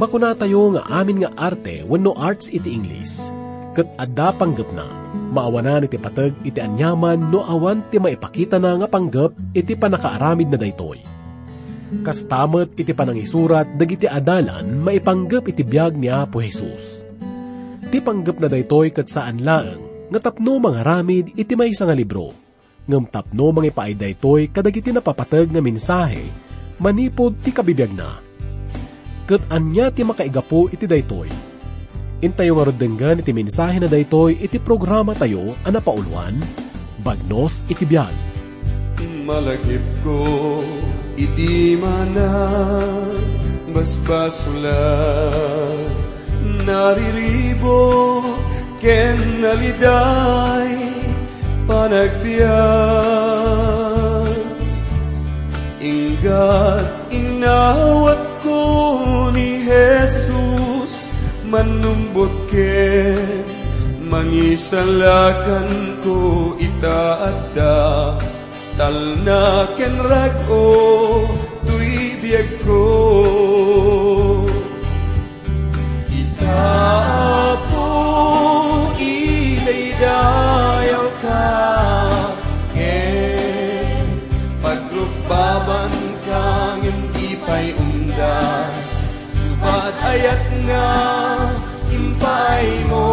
makuna tayo nga amin nga arte wenno arts iti English. Kat adda panggap na, maawanan iti patag iti anyaman no awan ti maipakita na nga panggap iti panakaaramid na daytoy. Kastamat iti panangisurat dagiti adalan maipanggap iti biyag ni Apo Jesus. Ti panggap na daytoy kat saan laeng nga tapno mga ramid iti may nga libro. Ngam tapno mga ipaay daytoy kadagiti napapatag nga mensahe manipod ti kabibiyag na. Kat anya ti makaigapo iti daytoy Intayo nga rodenggan iti mensahe na daytoy iti programa tayo ana pauluan, Bagnos iti biyag. Malagip ko iti mana basbasulat nariribo ken naliday panagbiag Ingat inawat Jesus manumbot ken mangisalakan ko itaadda talna ken rago tuy biag ko. Itaapo ilaydayaw ka ayat nga impay mo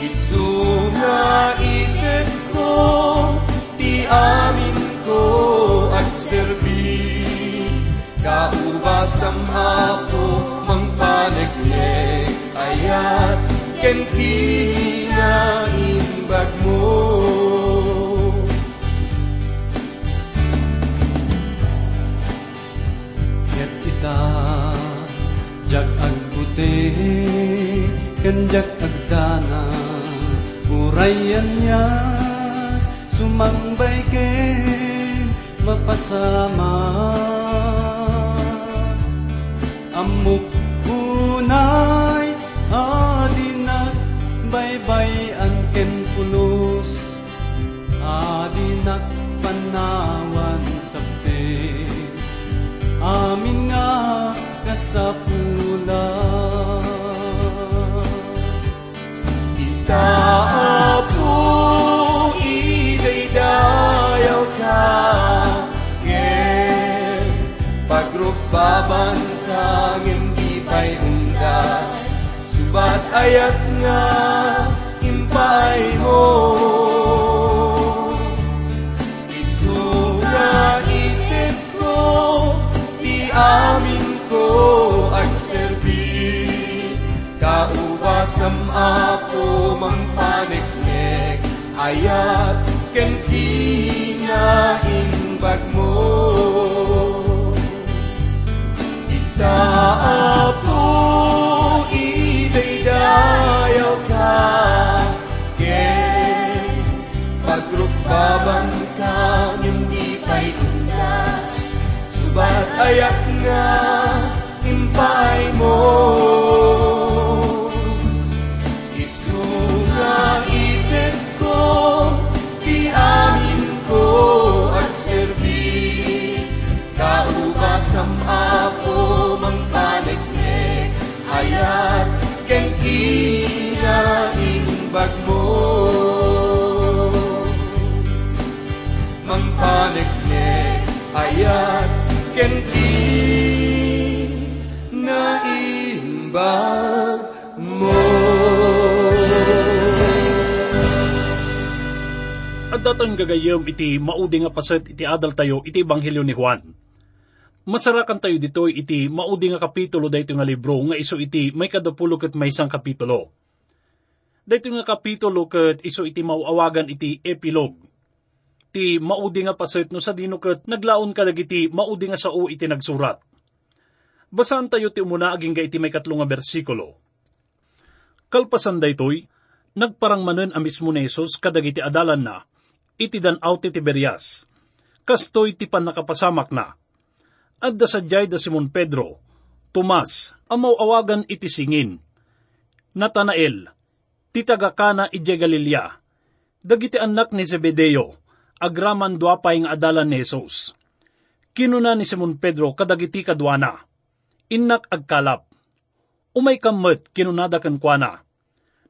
Isunga itet ko ti amin ko at serbi. Kaubasam ako mangpanagnek ayat ken urayan niya sumangbay ke mapasama. Amuk unay adinak baybay-an ken pulos. Adinak panawan sapte amin nga kasapula pagrukbaban ka Hindi pa'y undas Subat ayat nga impay mo. Isuga itit ko Di amin ko ag serbi. Kaubasam ako mangpaneknek Ayat ayak nga impay At datan gagayom iti maudi nga paset iti adal tayo iti Ebanghelyo ni Juan. Masarakan tayo dito iti maudi nga kapitulo dayto nga libro nga iso iti may kadapulo ket may isang kapitulo. Dayto nga kapitulo ket iso iti mauawagan iti epilog. Ti maudi nga paset no sa dino ket naglaon ka dagiti maudi nga sao iti nagsurat. Basan tayo ti umuna aging ga iti may katlo nga bersikulo. Kalpasan daytoy, nagparang manen a mismo ni Jesus kadagiti adalan na, iti danaw ti Tiberias. Kastoy ti pan nakapasamak na. Adda sadyay da Simon Pedro, Tomas, amaw awagan iti singin. Natanael, ti tagakana ije Galilea. Dagiti anak ni Zebedeo, agraman duapay nga adalan ni Jesus. Kinuna ni Simon Pedro kadagiti kadwana. Innak agkalap. Umay kammet kinunada kan kuana.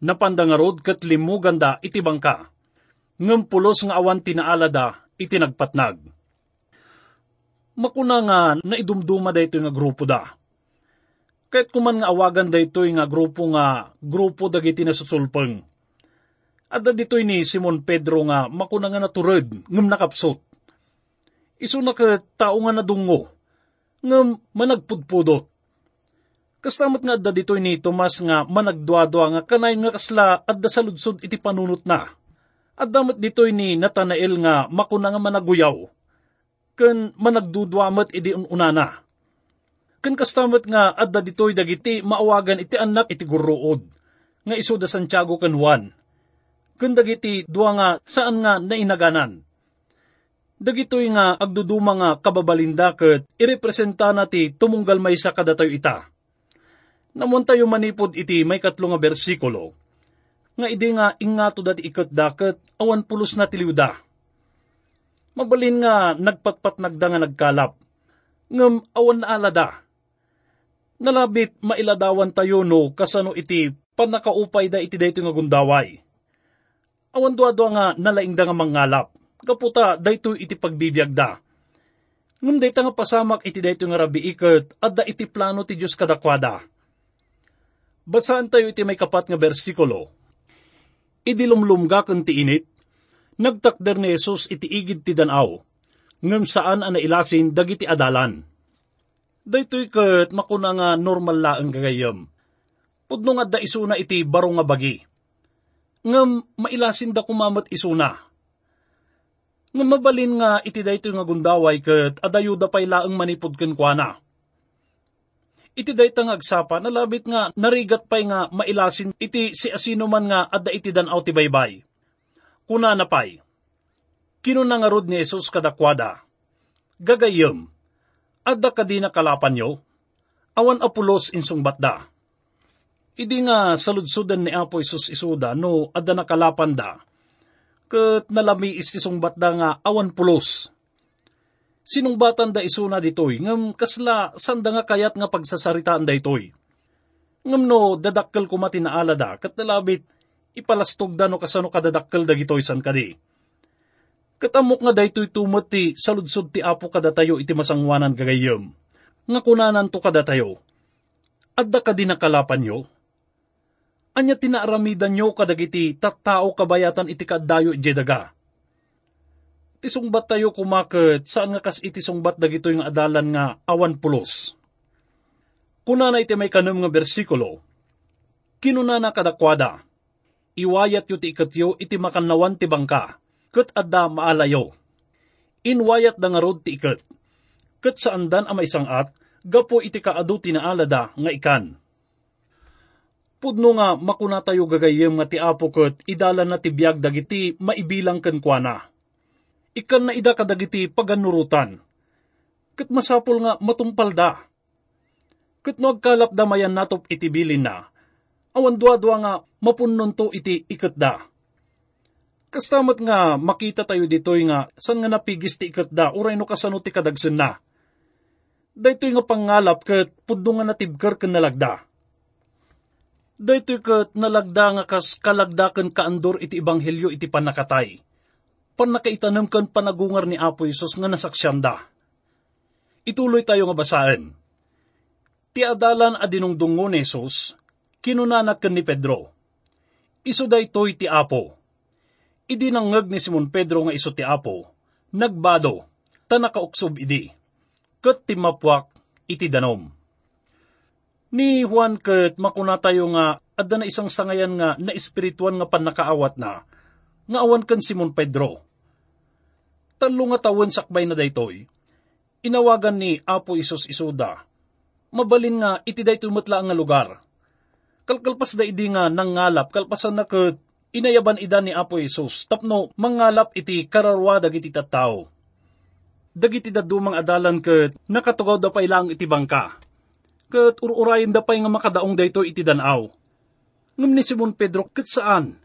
Napandangarod kat limuganda iti bangka. Ngem pulos nga awan tinaalada iti nagpatnag. Makuna nga naidumduma da ito nga grupo da. Kahit kuman nga awagan da ito nga grupo nga grupo dagiti na susulpeng. At da dito'y ni Simon Pedro nga makuna nga naturod, ngem nakapsot. Iso na ka tao nga nadungo, ngem managpudpudot. Kastamat nga adda dito'y ni Tomas nga managduadwa nga kanay nga kasla adda sa ludsod iti panunot na. At damat dito'y ni Natanael nga makuna nga managuyaw. Ken managdudwamat iti ununana. Ken kastamat nga adda dito'y dagiti maawagan iti anak iti guruod. Nga iso da Santiago ken Juan ken dagiti dua nga saan nga nainaganan. Dagitoy nga agduduma nga kababalinda ket irepresenta ti tumunggal maysa kadatayo ita. Namon tayo manipod iti may katlo nga bersikulo, nga idi nga ingato dati ikat daket awan pulos na tiliwda. Mabalin nga nagpatpat nagda nga nagkalap, ngem awan na alada. Nalabit mailadawan tayo no kasano iti panakaupay da iti dayto nga gundaway awan duwa nga nalaingda nga mangalap. Kaputa, dayto iti pagbibiyagda. Ngum dayta nga pasamak iti dayto nga rabi iket, adda iti plano ti Diyos kadakwada. Basaan tayo iti may kapat nga bersikulo. Idi lumlumga kung ti init, nagtakder ni Jesus iti igid ti danaw, ngem saan ang nailasin dagiti adalan. Daytoy ket makuna nga normal laeng gagayem. Pudno nga da isuna iti baro nga bagi ngam mailasin da kumamat isuna. Ngam mabalin nga iti dayto nga gundaway ket adayo da pay laeng manipod ken kuana. Iti dayta nga agsapa nalabit nga narigat pay nga mailasin iti si asino man nga adda iti danaw ti baybay. Kuna na pay. Kino nga ni Jesus kadakwada. Gagayem, adda kadina kalapan nyo, awan apulos insung batda Idi nga saludsudan ni Apo Isus isuda no adda nakalapan da. Kat nalami istisong batda nga awan pulos. Sinong batan da isuna ditoy, ngam kasla sanda nga kayat nga pagsasaritaan da itoy. Ngam no dadakkel kumati na alada, kat nalabit ipalastog da no kasano kadadakkel da gitoy san kadi. Katamok nga daytoy tumot ti saludsud ti apo kadatayo iti masangwanan gagayem. Nga kunanan to kadatayo. Adda ka din nakalapan yo, Anya tinaaramidan nyo kadagiti tattao kabayatan iti kaddayo daga. Tisungbat tayo kumaket saan nga kas iti sungbat dagito yung adalan nga awan pulos. Kuna na iti may kanum nga bersikulo, kinuna na kadakwada, iwayat yu ti ikatyo iti makanawan ti bangka, ket adda maalayo. Inwayat da nga ti ikat, ket saan dan ang isang at, gapo iti kaadu tinaalada nga ikan Pudno nga makuna tayo gagayem nga ti apo ket idala na ti biag dagiti maibilang ken kuana. Ikan na ida kadagiti paganurutan. Ket masapol nga matumpal da. Ket no agkalap da mayan natop iti bilin na. Awan dua-dua nga mapunnon to iti iket da. Kastamat nga makita tayo ditoy nga san nga napigis ti iket da uray no kasano ti kadagsen na. Daytoy nga pangalap ket pudno nga natibker ken nalagda Daytoy kat nalagda nga kas kalagdakan kaandor iti ebanghelyo iti panakatay. Panakaitanam kan panagungar ni Apo Isos nga nasaksyanda. Ituloy tayo nga basaan. Ti adalan adinungdungo ni Jesus, kinunanak ni Pedro. Iso daytoy ti Apo. Idi nangag ni Simon Pedro nga iso ti Apo, nagbado, tanakauksob idi. Kat timapwak iti danom Ni Juan ket makuna tayo nga adda na isang sangayan nga na espirituan nga panakaawat na nga awan kan Simon Pedro. Talo nga tawon sakbay na daytoy. Inawagan ni Apo Isos Isuda. Mabalin nga iti daytoy matla nga lugar. Kalkalpas da idi nga nangalap kalpasan na ket inayaban ida ni Apo Isos tapno mangalap iti kararwa dagiti tattao. Dagiti dadumang adalan ket nakatugaw da pa ilang iti bangka kat ururayin da pay nga makadaong dayto iti danaw. Ngam ni Simon Pedro, kat saan?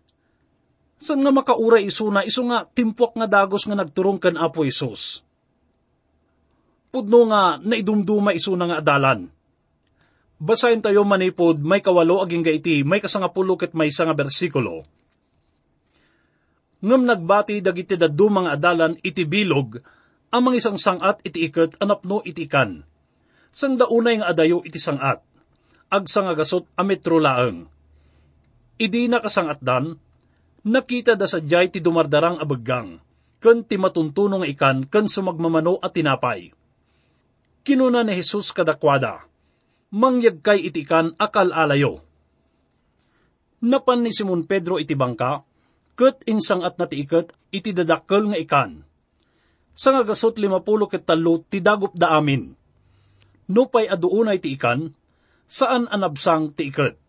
San nga makauray iso na, iso nga timpwak nga dagos nga nagturong kan Apo Isos. pudno nga naidumduma iso na nga adalan. Basahin tayo manipod may kawalo aging gaiti may kasangapulo ket may nga bersikulo. Ngam nagbati dagiti daddu mga adalan iti bilog, ang mga isang sangat iti iket anapno iti ikan. Sang daunay nga adayo iti sangat, ag sangagasot ametro laeng. Idi na kasangatdan, nakita da sa jay ti dumardarang abaggang, ken ti matuntunong ikan ken sumagmamano at tinapay. Kinuna ni Jesus kadakwada, mangyag kay itikan akal alayo. Napan ni Simon Pedro iti bangka, ket insang at natiiket iti dadakkel nga ikan. Sa nga gasot limapulo ket talo ti dagup da amin. Nupay aduunay ti ikan, saan anabsang ti iket.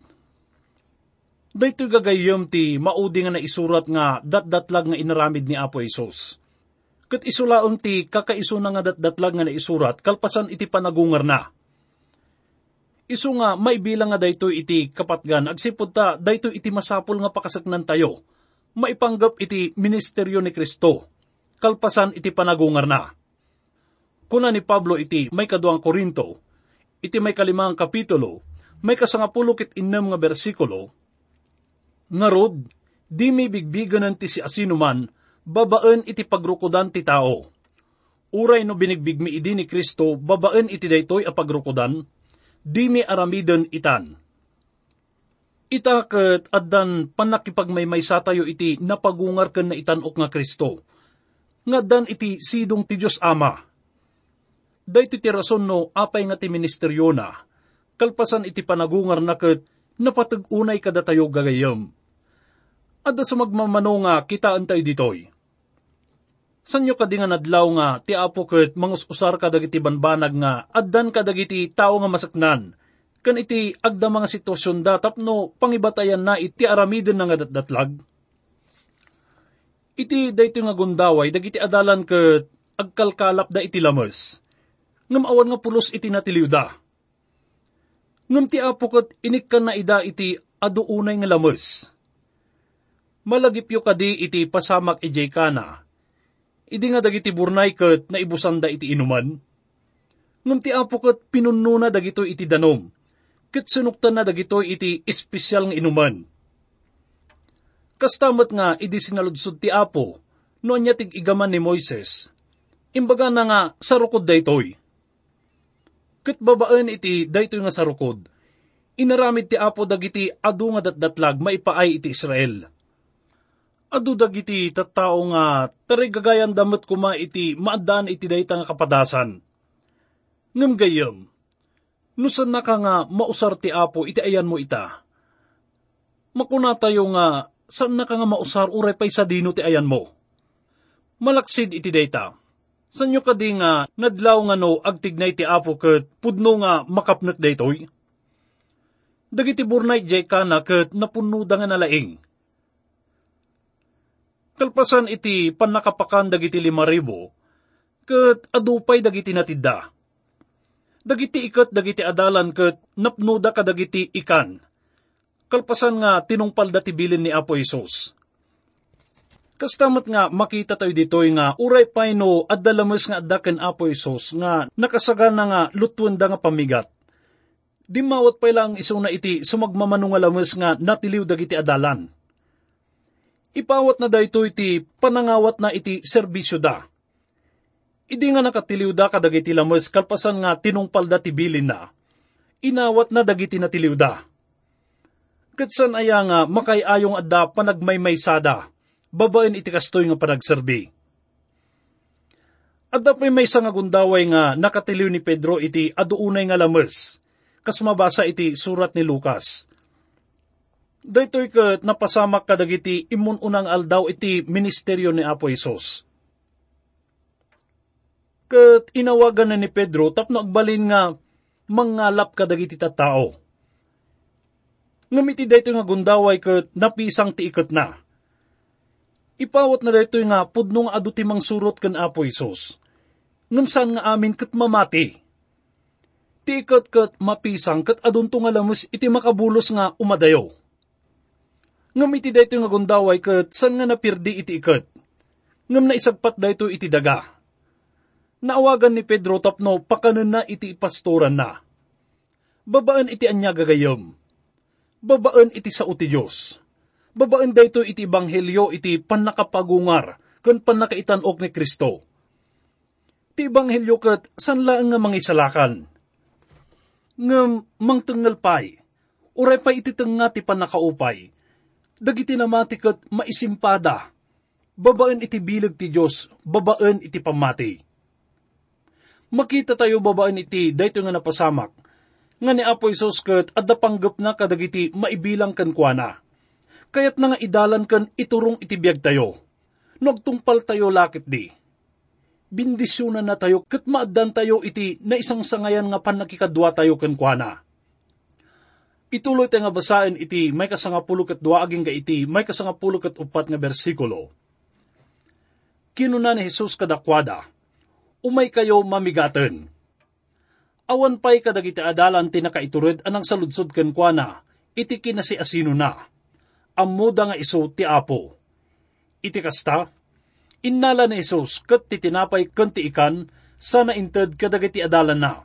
Daytoy gagayom ti maudi nga naisurat nga datdatlag nga inaramid ni Apo Isos. Kat isulaon ti kakaiso na nga datdatlag nga naisurat kalpasan iti panagungar na. Isu nga maibilang nga daytoy iti kapatgan agsipod ta daytoy iti masapol nga pakasaknan tayo. Maipanggap iti ministeryo ni Kristo. Kalpasan iti panagungar na. Kuna ni Pablo iti may kaduang Korinto, iti may kalimang kapitulo, may kasangapulo kit innem nga bersikulo, nga rod, di mi bigbiganan ti si asinuman, babaen iti pagrukudan ti tao. Uray no binigbig mi idi ni Kristo, babaen iti daytoy a pagrukudan, di mi aramiden itan. Itaket addan panakipagmaymay sa tayo iti napagungar ken na itanok nga Kristo. Nga dan iti sidong ti Diyos Ama. Dayto ti rason no apay nga ti ministeryo na, kalpasan iti panagungar na ket napatag-unay kada tayo gagayam. Adda sa magmamano nga kitaan tayo ditoy. Sanyo kadi nga nadlaw nga ti apo ket mangus-usar ka dagiti banbanag nga addan ka dagiti tao nga masaknan kan iti agda mga sitwasyon da tapno pangibatayan na iti aramiden nga datdatlag. Iti dayto nga gundaway dagiti adalan ket agkalkalap da iti lames. Ngam awan nga pulos iti natiliw da. Ngam ti apo ket inikkan na ida iti aduunay nga lames. Malagipyo kadi iti pasamak ijay kana. Idi nga dagiti burnay ket naibusanda iti inuman. Ngam ti apo ket pinunno na dagito iti danom ket sunuktan na dagitoy iti espesyal nga inuman. Kastamat nga idi sinaludsod ti Apo, no anya tig igaman ni Moises, imbaga na nga sarukod daytoy. Ket babaen iti daytoy nga sarukod, inaramid ti Apo dagiti adu nga datdatlag maipaay iti Israel. Adu dagiti tattao nga tarigagayan damat kuma iti maadaan iti dayta nga kapadasan. Ngem gayem, Nusan na ka nga mausar ti apo iti ayan mo ita. Makuna tayo nga saan na ka nga mausar uray pay sa dino ti ayan mo. Malaksid iti data. Sanyo ka di nga nadlaw nga no agtignay ti apo ket pudno nga makapnek daytoy. Dagiti burnay jay ka na ket napunuda nga nalaing. Kalpasan iti panakapakan dagiti lima ribo, ket adupay dagiti natidda dagiti ikat dagiti adalan ket napnuda ka dagiti ikan. Kalpasan nga tinungpal dati bilin ni Apo Isos. Kastamat nga makita tayo ditoy nga uray pay no addalames nga addaken Apo Isos nga nakasagan na nga lutwen da nga pamigat. Di mawat pay lang iso na iti sumagmamano nga lames nga natiliw dagiti adalan. Ipawat na dayto iti panangawat na iti serbisyo da Idi nga nakatiliw da kadagiti lames kalpasan nga tinungpal da tibilin na. Inawat na dagiti na tiliw da. Katsan aya nga makayayong adda panagmaymaysada, babaen iti kastoy nga panagserbi. Adda pa'y may nga gundaway nga nakatiliw ni Pedro iti aduunay nga lames, kas mabasa iti surat ni Lucas. Daytoy ket napasamak kadagiti imununang aldaw iti ministeryo ni Apo Isos Kat inawagan na ni Pedro tapno agbalin nga mangalap ka dagiti tao. Ngamiti dayto nga gundaway kat napisang ti ikat na. Ipawat na dayto nga pudno nga adu timang surot kan Apo Isos. Ngam saan nga amin kat mamati. Ti ikat kat mapisang kat adun nga lamus iti makabulos nga umadayo. Ngam iti dayto nga gundaway kat saan nga napirdi iti ikat. Ngam na isagpat dayto iti daga Naawagan ni Pedro tapno pakanan na iti pastoran na. Babaan iti anya gagayam. Babaan iti sao ti Diyos. Babaan dayto iti ebanghelyo iti panakapagungar ken panakaitanok ni Kristo. Ti ebanghelyo ket sanla nga mangisalakan. Ngem mangtengal pay, uray pa iti tenga ti panakaupay. Dagiti namati ket maisimpada. Babaan iti bilag ti Diyos, babaan iti pamati makita tayo babaan iti dayto nga napasamak, nga ni Apo Isos ket adda panggap na kadagiti maibilang kan kuana. Kayat nga idalan kan iturong itibiyag tayo. Nagtungpal tayo lakit di. Bindisyonan na tayo ket maaddan tayo iti na isang sangayan nga panakikadwa tayo kan kuana. Ituloy tayo nga basahin iti may kasangapulo ket dua aging ga iti may kasangapulo ket upat nga bersikulo. Kinuna ni Jesus kadakwada, umay kayo mamigaten. Awan pa'y kadagiti adalan tinakaiturod anang saludsod ken kuana, iti kinasi asino na. Amuda nga iso ti apo. Iti kasta, innala ni Isus kat ti tinapay ken ti ikan, sana inted kadagiti adalan na.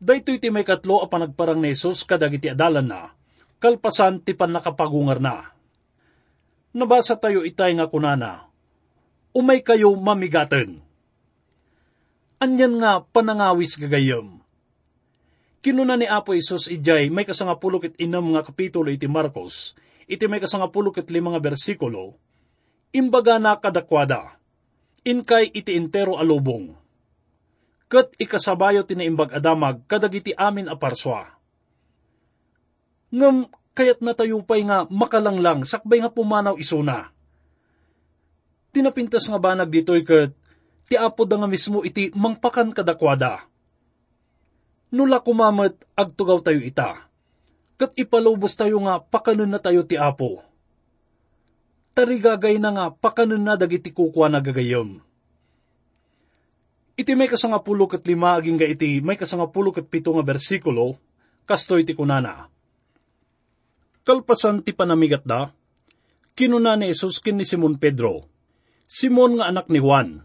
Daytoy ti may katlo a panagparang ni Jesus kadagiti adalan na, kalpasan ti panakapagungar na. Nabasa tayo itay nga kunana, umay kayo mamigaten anyan nga panangawis gagayam. Kinuna ni Apo Isos ijay may kasangapulo ket inam nga kapitulo iti Marcos, iti may kasangapulo ket lima nga bersikulo, imbaga na kadakwada, inkay iti entero alubong. Kat ikasabayo tinaimbag adamag kadagiti amin aparswa. Ngam kayat na tayo pa'y nga makalanglang sakbay nga pumanaw isuna. Tinapintas nga banag dito'y kat ti apo da nga mismo iti mangpakan kadakwada. Nula kumamat agtugaw tayo ita, kat ipalubos tayo nga pakanon na tayo ti apo. Tarigagay na nga pakanon na dagiti kukwa na gagayom. Iti may kasangapulo kat lima aging ga iti may kasangapulo kat pito nga bersikulo, kasto iti kunana. Kalpasan ti panamigat da, kinuna ni Jesus kin ni Simon Pedro, Simon nga anak ni Juan,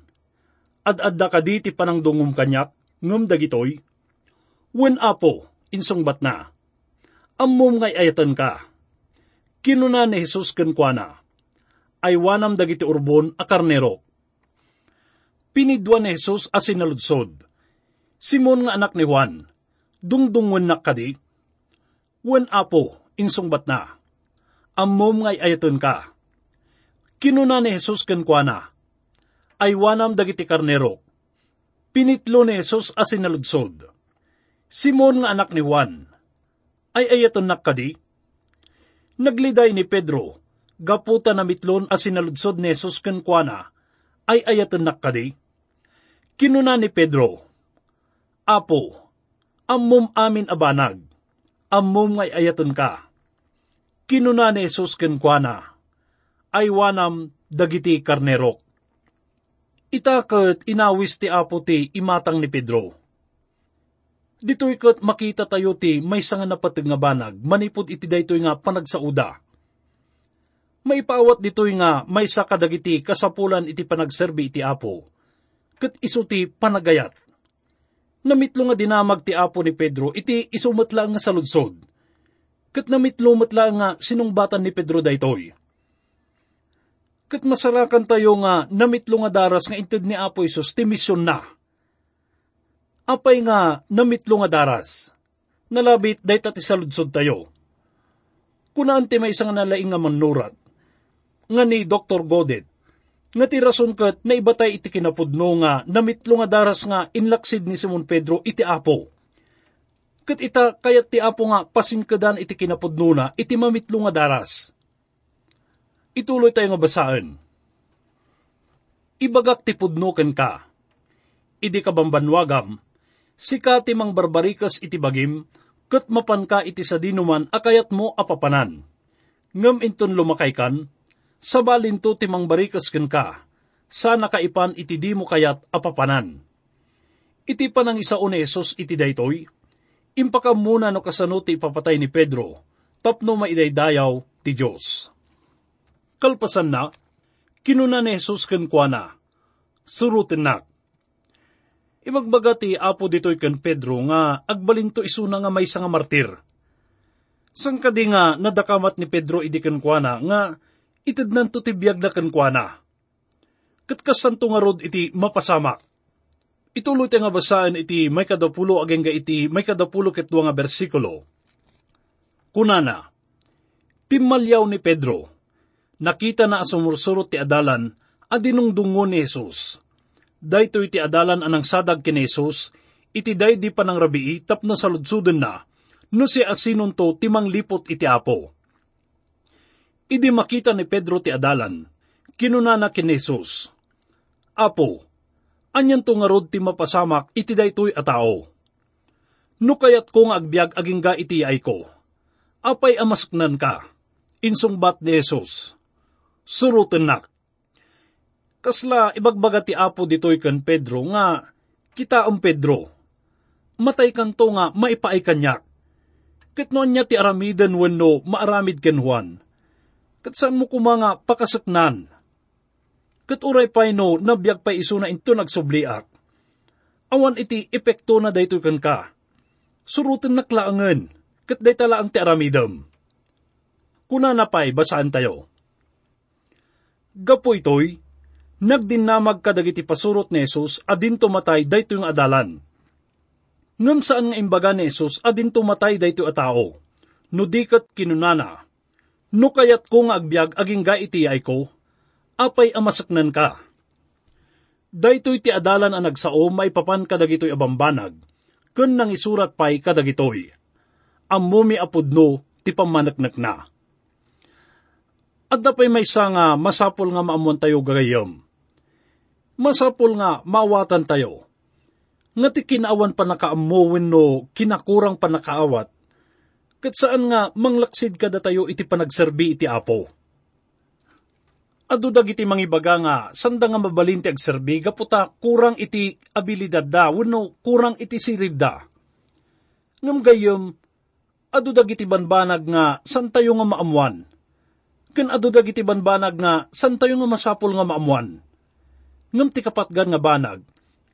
ad-adda ka di ti panangdungum kanyak, ngum dagitoy, wen apo, insong bat na, ammom ngay ayatan ka. Kinuna ni Jesus kenkwana, ay wanam dagiti urbon a karnero. Pinidwa ni Jesus as sinaludsod, Simon nga anak ni Juan, dungdungwen nak kadi, wen apo, insong bat na, ammom ngay ayatan ka. Kinuna ni Jesus kenkwana, ay wanam dagiti karnero. Pinitlo ni Jesus as sinaludsod. Simon nga anak ni Juan, ay ayaton nakadi. Nagliday ni Pedro, gaputa na mitlon as sinaludsod ni Jesus kenkwana, ay ayaton nakadi. Kinuna ni Pedro, Apo, ammom amin abanag, ammom ngay ayaton ka. Kinuna ni Jesus kenkwana, ay wanam dagiti karnerok Itakat inawis ti apo ti imatang ni Pedro. Dito'y kat makita tayo ti may sanga napatag nga banag, manipod iti daytoy nga panagsauda. Maipaawat dito'y nga may sa kadagiti kasapulan iti panagserbi iti apo, kat iso ti panagayat. Namitlo nga dinamag ti apo ni Pedro, iti isumatla nga saludsod. Kat namitlo matla nga sinungbatan ni Pedro daytoy Kat masarakan tayo nga namitlo nga daras nga inted ni Apo Isos ti misyon na. Apay nga namitlo nga daras. Nalabit day tati saludsod tayo. Kunaan ti may isang nalaing nga manurat. Nga ni Dr. Godet. Nga ti rason kat na ibatay iti kinapudno nga namitlo nga daras nga inlaksid ni Simon Pedro iti Apo. Kat ita kayat ti Apo nga pasingkadan iti kinapudno na iti mamitlo nga daras Ituloy tayo nga basaan. Ibagak ti pudnuken ka. Idi ka bambanwagam, sika ti mang barbarikas iti bagim, kat mapan ka iti sa dinuman akayat mo apapanan. Ngam inton lumakay kan, sabalinto ti mang barikas ken ka, sana kaipan iti di mo kayat apapanan. Iti panang isa unesos iti daytoy, impaka muna no kasano ti papatay ni Pedro, tapno maidaydayaw ti Diyos kalpasan na, kinuna ni Jesus kenkwana, surutin nak, Ibagbaga ti apo ditoy ken Pedro nga agbalinto isuna nga may nga martir. Sang kadi nga nadakamat ni Pedro idi ken kuana nga itidnan to ti biyag na ken kuana. Kat kasanto nga rod iti mapasamak. Ituloy nga basaan iti may kadapulo ageng iti may kadapulo ket nga bersikulo. Kunana, Timmalyaw ni Pedro, nakita na asumursurot ti adalan, adinong dungo ni Jesus. Dayto iti adalan anang sadag kini Jesus, iti day di pa ng rabii tapno sa ludsuden na, no si asinon to timang lipot iti apo. Idi makita ni Pedro ti adalan, kinunana kini Jesus, Apo, anyan to nga ti mapasamak iti daytoy a tao. No kayat ko nga agbyag aging ga iti ay ko. Apay amasaknan ka, insungbat ni Jesus. Suruten nak. Kasla ibagbaga ti apo ditoy kan Pedro nga, kita ang Pedro. Matay kan to nga maipaay kanyak. Kitnoan niya ti aramiden wenno maaramid ken Juan. Kat saan mo kumanga pakasaknan, Kat uray pay no, nabiyag pa iso na into nagsubliak. Awan iti epekto na dayto kan ka. Surutin naklaangan, kat day tala ang ti aramidam. Kuna na pa'y basaan tayo. Gapo ito'y, nagdinamag kadagiti pasurot ni Jesus adin tumatay dayto yung adalan. Ngam saan nga imbaga ni Jesus adin tumatay dayto a tao. No kinunana. No kayat ko nga agbyag aging ga iti ay ko, apay amasaknan ka. Daytoy ti adalan ang nagsao may papan kadagitoy abambanag, kun nang isurat pay kadagitoy. Ammo mi apudno ti pamanaknak na. At dapay may nga masapol nga maamuan tayo gagayam. Masapol nga mawatan tayo. Nga ti kinaawan pa nakaamuwin no kinakurang pa nakaawat. Kat saan nga manglaksid kada tayo iti panagserbi iti apo Adu dagiti mangibaga nga, sanda nga mabalinti ag serbi, gaputa kurang iti abilidad da, wano kurang iti sirib da. Ngam gayom, adu dagiti banbanag nga, san tayo nga maamuan. Ken adu dagiti banbanag nga, san tayo nga masapol nga maamuan. Ngam ti kapatgan nga banag,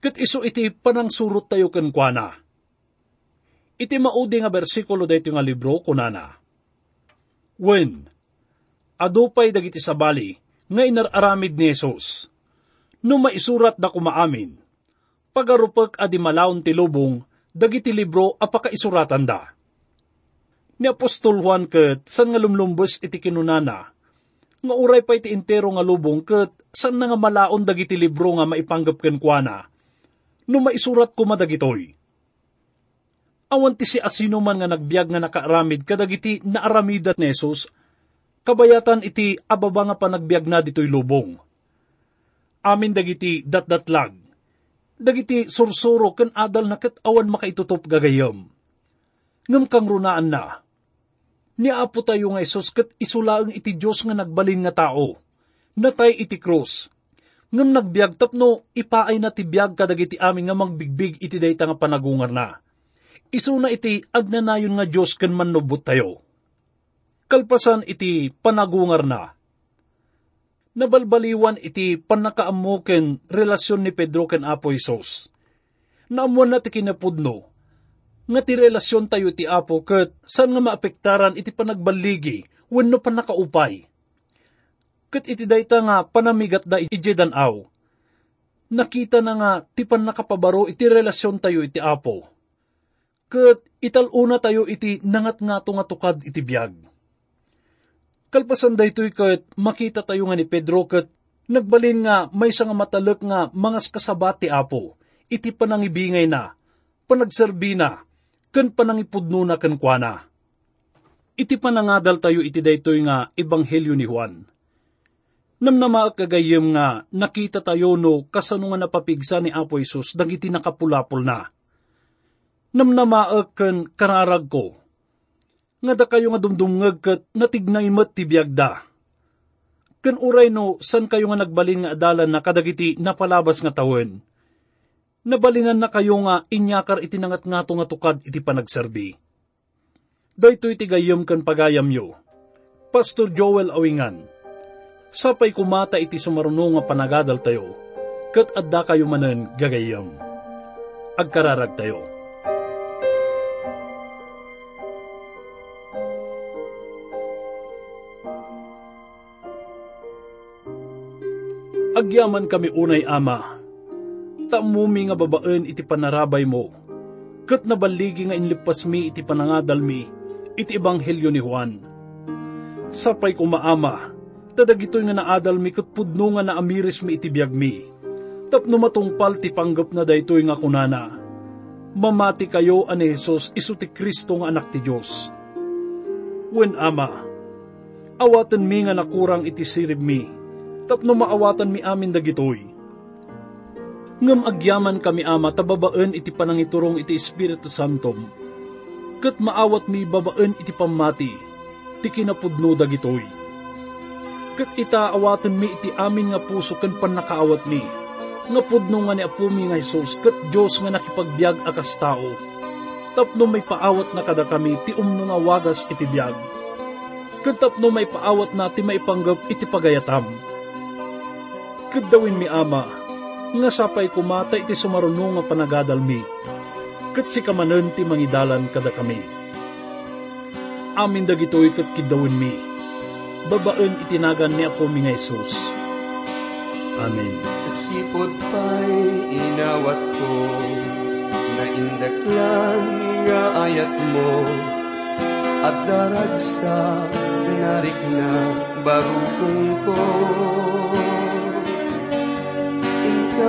ket iso iti panang surut tayo ken kuana. Iti maudi nga bersikulo dayto nga libro kunana. When, adupay dagiti sabali, nga inararamid ni Jesus. No maisurat da kumaamin, pagarupak adi malaon ti lubong, dagiti libro apaka isuratan da. Ni Apostol Juan ket san nga lumlumbos iti kinunana, nga uray pa iti entero nga lubong ket san nga malaon dagiti libro nga maipanggap ken kuana, no maisurat ko madagitoy. Awan ti si asino man nga nagbiag nga nakaaramid kadagiti naaramidan ni Jesus kabayatan iti ababa nga panagbiag na dito'y lubong. Amin dagiti datdatlag, dagiti sursuro ken adal na ket awan makaitutop gagayam. Ngam kang runaan na, niapo tayo nga Isos ket isulaang iti Diyos nga nagbalin nga tao, natay iti krus. Ngam nagbiag tapno ipaay na ti biag kadagiti amin nga magbigbig iti dayta nga panagungar na. Na iti agnanayon nga Diyos ken manubot tayo kalpasan iti panagungar na. Nabalbaliwan iti panakaamuken relasyon ni Pedro ken Apo Isos. Naamuan na ti kinapudno, nga ti relasyon tayo ti Apo ket saan nga maapektaran iti panagbaligi wenno panakaupay. Ket iti dayta nga panamigat da iti danaw. Nakita na nga ti panakapabaro iti relasyon tayo iti Apo. Ket italuna tayo iti nangat nga nga tukad iti biyag Kalpasan daytoy ket makita tayo nga ni Pedro ket nagbalin nga may nga matalek nga mangas kasabati apo, iti panangibingay na, panagserbi na, ken panangipudno na ken kuana. Iti panangadal tayo iti daytoy nga ebanghelyo ni Juan. Namnama kagayem nga nakita tayo no kasano nga napapigsa ni Apo Isus dagiti nakapulapol na. Namnama ken kararag ko nga da kayo nga dumdumngag kat natignay mat ti biyagda. Kan uray no, san kayo nga nagbalin nga adalan na kadagiti napalabas nga tawen. Nabalinan na kayo nga inyakar iti nangat nga nga tukad iti panagserbi. Dayto iti gayam kan pagayam yo. Pastor Joel Awingan, sapay kumata iti sumaruno nga panagadal tayo, kat adda kayo manen gagayam. agkararag tayo. Agyaman kami unay ama, tamumi nga babaen iti panarabay mo, kat nabaligi nga inlipas mi iti panangadal mi, iti ebanghelyo ni Juan. Sapay ko maama, tadag ito'y nga naadal mi kat pudno nga naamiris mi iti biyag mi. Tapno matungpal ti panggap na daytoy nga kunana. Mamati kayo ani Jesus iso ti Kristo nga anak ti Diyos. Wen ama, awatan mi nga nakurang iti sirib mi, tapno maawatan mi amin dagitoy. Ngam agyaman kami ama tababaen iti panangiturong iti Espiritu Santom. Kat maawat mi babaen iti pamati, ti kinapudno dagitoy. Kat ita awatan mi iti amin nga puso ken panakaawat mi. Nga pudno nga ni apo mi nga Jesus kat Diyos nga nakipagbiag akas tao. Tapno may paawat na kada kami ti umno nga wagas iti biag. Kat tapno may paawat na ti maipanggap iti pagayatam. Kat dawin mi ama, nga sapay kumata iti sumaruno nga panagadal mi. Kat si kamanen ti mangidalan kada kami. Amin dagitoy kat kidawin mi. Babaen itinagan ni ako mi nga Jesus. Amen. Sipod pa'y inawat ko Na indaklan nga ayat mo At daragsa narik na barukong ko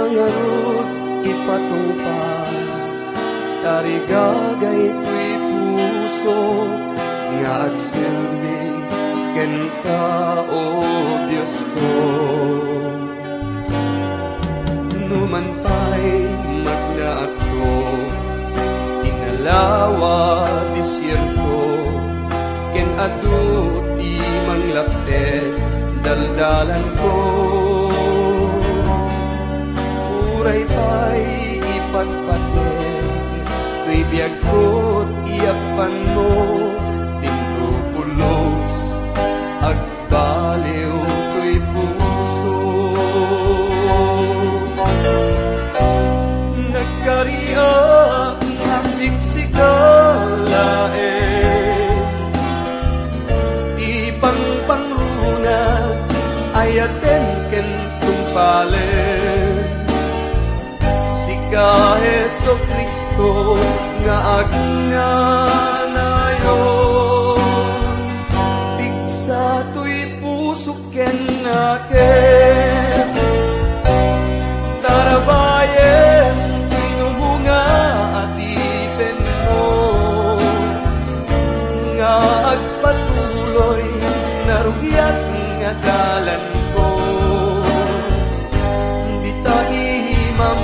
Inkangarot ipatungpal Tarigagay ko'y puso Nga agsilbi ken ka, O Diyos ko. Numan pa'y magnaat ko Inalawa disyerto. Ken adu ti manglapte Daldalan ko Uray pa'y ipatpate Tuy biyag ko't iyapan mo Kristo nga agnanayon Bigsa to'y puso ken naken Tarabayen tinumunga at ipen mo. Nga agpatuloy narugyat nga dalan ko. Di ta ihimam